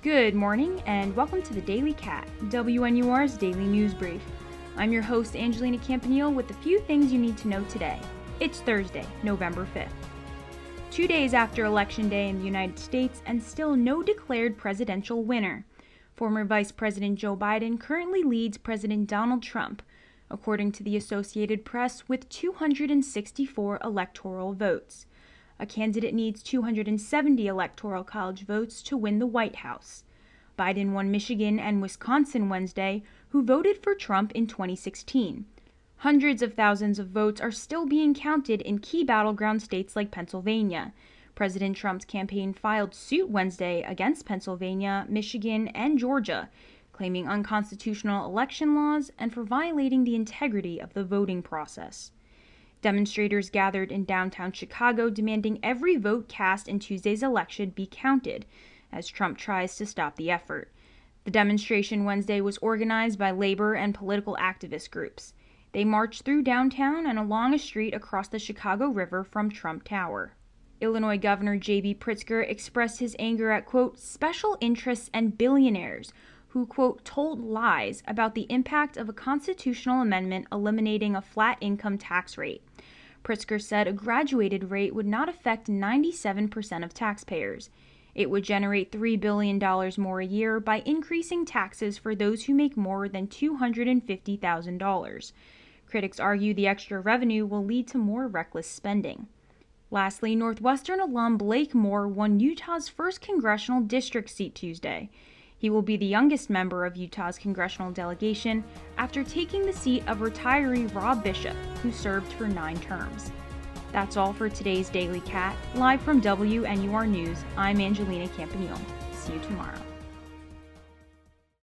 Good morning and welcome to the Daily Cat, WNUR's daily news brief. I'm your host, Angelina Campanile, with a few things you need to know today. It's Thursday, November 5th. Two days after Election Day in the United States, and still no declared presidential winner. Former Vice President Joe Biden currently leads President Donald Trump, according to the Associated Press, with 264 electoral votes. A candidate needs 270 electoral college votes to win the White House. Biden won Michigan and Wisconsin Wednesday, who voted for Trump in 2016. Hundreds of thousands of votes are still being counted in key battleground states like Pennsylvania. President Trump's campaign filed suit Wednesday against Pennsylvania, Michigan, and Georgia, claiming unconstitutional election laws and for violating the integrity of the voting process. Demonstrators gathered in downtown Chicago demanding every vote cast in Tuesday's election be counted, as Trump tries to stop the effort. The demonstration Wednesday was organized by labor and political activist groups. They marched through downtown and along a street across the Chicago River from Trump Tower. Illinois Governor J.B. Pritzker expressed his anger at, quote, special interests and billionaires who, quote, told lies about the impact of a constitutional amendment eliminating a flat income tax rate. Pritzker said a graduated rate would not affect 97% of taxpayers. It would generate $3 billion more a year by increasing taxes for those who make more than $250,000. Critics argue the extra revenue will lead to more reckless spending. Lastly, Northwestern alum Blake Moore won Utah's first congressional district seat Tuesday. He will be the youngest member of Utah's congressional delegation after taking the seat of retiree Rob Bishop, who served for nine terms. That's all for today's Daily Cat. Live from WNUR News, I'm Angelina Campanile. See you tomorrow.